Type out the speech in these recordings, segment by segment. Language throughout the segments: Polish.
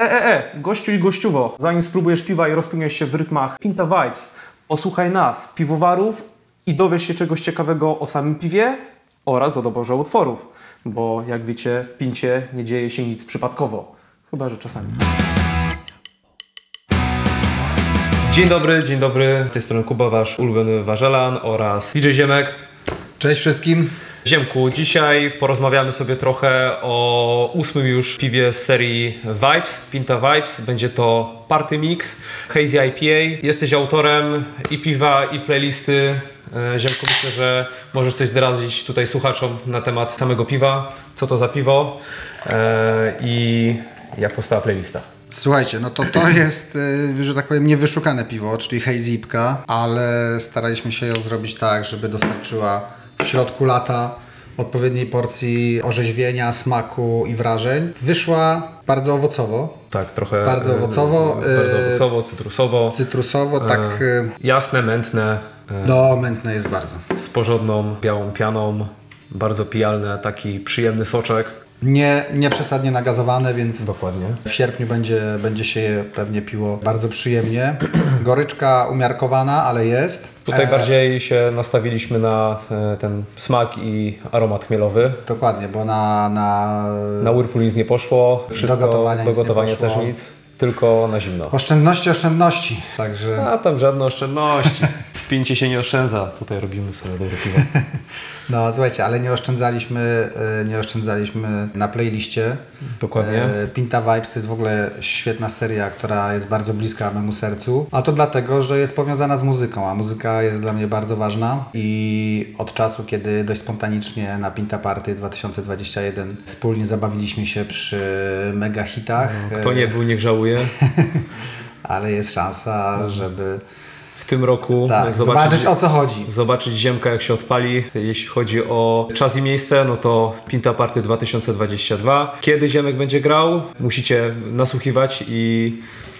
E, e, e, gościu i gościuwo, zanim spróbujesz piwa i rozpłyniesz się w rytmach Pinta Vibes, posłuchaj nas, piwowarów i dowiesz się czegoś ciekawego o samym piwie oraz o doborze utworów, bo jak wiecie, w Pincie nie dzieje się nic przypadkowo, chyba że czasami. Dzień dobry, dzień dobry, z tej strony Kuba, wasz ulubiony warzelan oraz DJ Ziemek. Cześć wszystkim. Ziemku, dzisiaj porozmawiamy sobie trochę o ósmym już piwie z serii Vibes, Pinta Vibes. Będzie to Party Mix, Hazy IPA. Jesteś autorem i piwa, i playlisty. E, Ziemku, myślę, że możesz coś zdradzić tutaj słuchaczom na temat samego piwa, co to za piwo e, i jak powstała playlista. Słuchajcie, no to to jest, y, że tak powiem, niewyszukane piwo, czyli Hazipka, ale staraliśmy się ją zrobić tak, żeby dostarczyła w środku lata odpowiedniej porcji orzeźwienia, smaku i wrażeń. Wyszła bardzo owocowo, Tak, trochę. Bardzo e, owocowo, Bardzo e, owocowo, cytrusowo. cytrusowo, tak y, Jasne, mętne. no mętne jest bardzo. z porządną białą pianą, bardzo pijalne, taki przyjemny soczek. Nie, nie przesadnie nagazowane, więc Dokładnie. w sierpniu będzie, będzie się je pewnie piło bardzo przyjemnie. Goryczka umiarkowana, ale jest. Tutaj E, bardziej się nastawiliśmy na e, ten smak i aromat chmielowy. Dokładnie, bo na, na Na Whirlpool nic nie poszło, wszystko Do gotowania do nic nie gotowania poszło. też nic, tylko na zimno. oszczędności, oszczędności. Także A tam żadne oszczędności. W pincie się nie oszczędza. Tutaj robimy sobie dobre piwo. no słuchajcie, ale nie oszczędzaliśmy, e, nie oszczędzaliśmy na playliście. Dokładnie. E, Pinta Vibes to jest w ogóle świetna seria, która jest bardzo bliska memu sercu. A to dlatego, że jest powiązana z muzyką, a muzyka jest dla mnie bardzo ważna i od czasu, kiedy dość spontanicznie na Pinta Party 2021 wspólnie zabawiliśmy się przy mega hitach. Kto nie był, niech żałuje. Ale jest szansa, żeby W tym roku tak, zobaczyć o co chodzi. zobaczyć ziemka jak się odpali. Jeśli chodzi o czas i miejsce, no to Pinta Party 2022. Kiedy ziemek będzie grał, musicie nasłuchiwać i,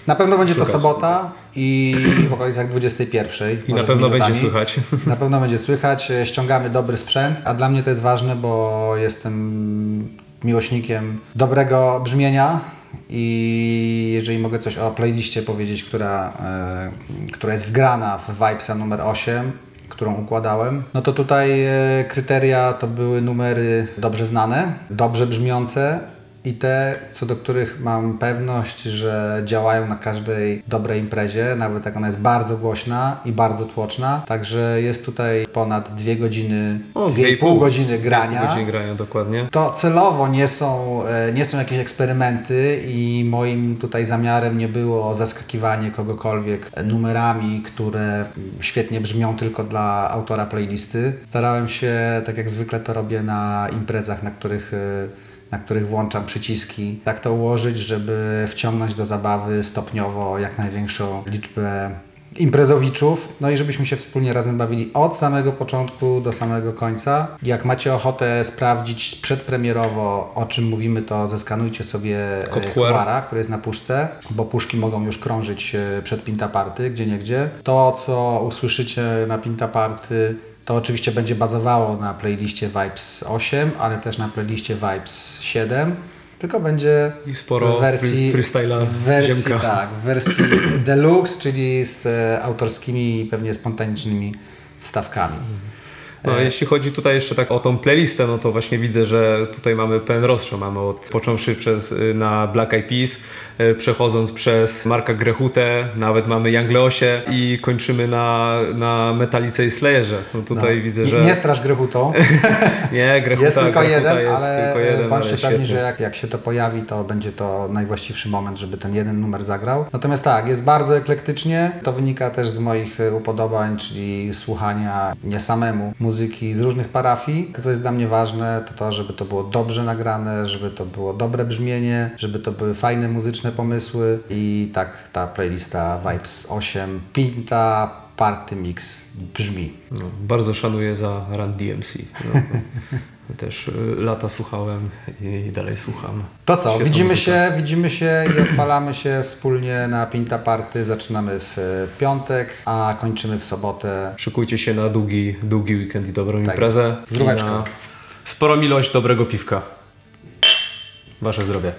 Na pewno będzie to sobota i w okolicach 21. i na pewno będzie słychać. Na pewno będzie słychać. Ściągamy dobry sprzęt, a dla mnie to jest ważne, bo jestem miłośnikiem dobrego brzmienia i jeżeli mogę coś o playliście powiedzieć, która, e, która jest wgrana w Vibesa numer 8, którą układałem, no to tutaj e, kryteria to były numery dobrze znane, dobrze brzmiące i te, co do których mam pewność, że działają na każdej dobrej imprezie, nawet jak ona jest bardzo głośna i bardzo tłoczna. Także jest tutaj ponad dwie godziny, O, dwie i pół godziny grania. Pół godziny grania, dokładnie. To celowo nie są, e, nie są jakieś eksperymenty i moim tutaj zamiarem nie było zaskakiwanie kogokolwiek numerami, które świetnie brzmią tylko dla autora playlisty. Starałem się, tak jak zwykle to robię na imprezach, na których e, na których włączam przyciski, tak to ułożyć, żeby wciągnąć do zabawy stopniowo jak największą liczbę imprezowiczów, no i żebyśmy się wspólnie razem bawili od samego początku do samego końca. Jak macie ochotę sprawdzić przedpremierowo, o czym mówimy, to zeskanujcie sobie Kod e, QR. QR-a, który jest na puszce, bo puszki mogą już krążyć e, przed Pinta Party, gdzie niegdzie. To, co usłyszycie na Pinta Party, to oczywiście będzie bazowało na playliście Vibes 8, ale też na playliście Vibes 7. Tylko będzie I sporo w wersji, freestyla wersji, Ziemka. tak, w wersji deluxe, czyli z e, autorskimi i pewnie spontanicznymi wstawkami. No, jeśli chodzi tutaj jeszcze tak o tą playlistę, no to właśnie widzę, że tutaj mamy pełen rozstrzał. Mamy od, począwszy przez, y, na Black Eyed Peas, y, przechodząc przez Marka Grechutę, nawet mamy Young Leosie i kończymy na, na Metalice i Slayerze. No tutaj widzę, Nie- że... Nie strasz Grehuto. nie, Grechuta, Jest tylko Grechuta jeden, jest ale tylko jeden, bądźcie ale pewni, że jak, jak się to pojawi, to będzie to najwłaściwszy moment, żeby ten jeden numer zagrał. Natomiast tak, jest bardzo eklektycznie. To wynika też z moich e, upodobań, czyli słuchania nie samemu muzyki z różnych parafii. To, co jest dla mnie ważne, to to, żeby to było dobrze nagrane, żeby to było dobre brzmienie, żeby to były fajne muzyczne pomysły i tak ta playlista Vibes 8 Pinta Party Mix brzmi. No, bardzo szanuję za Run DMC. No, też y, lata słuchałem i dalej słucham. To co, widzimy się, widzimy się i odpalamy się wspólnie na Pinta Party. Zaczynamy w e, piątek, a kończymy w sobotę. Szykujcie się na długi, długi weekend i dobrą Tak imprezę. Zdróweczko. Sporą ilość dobrego piwka. Wasze zdrowie.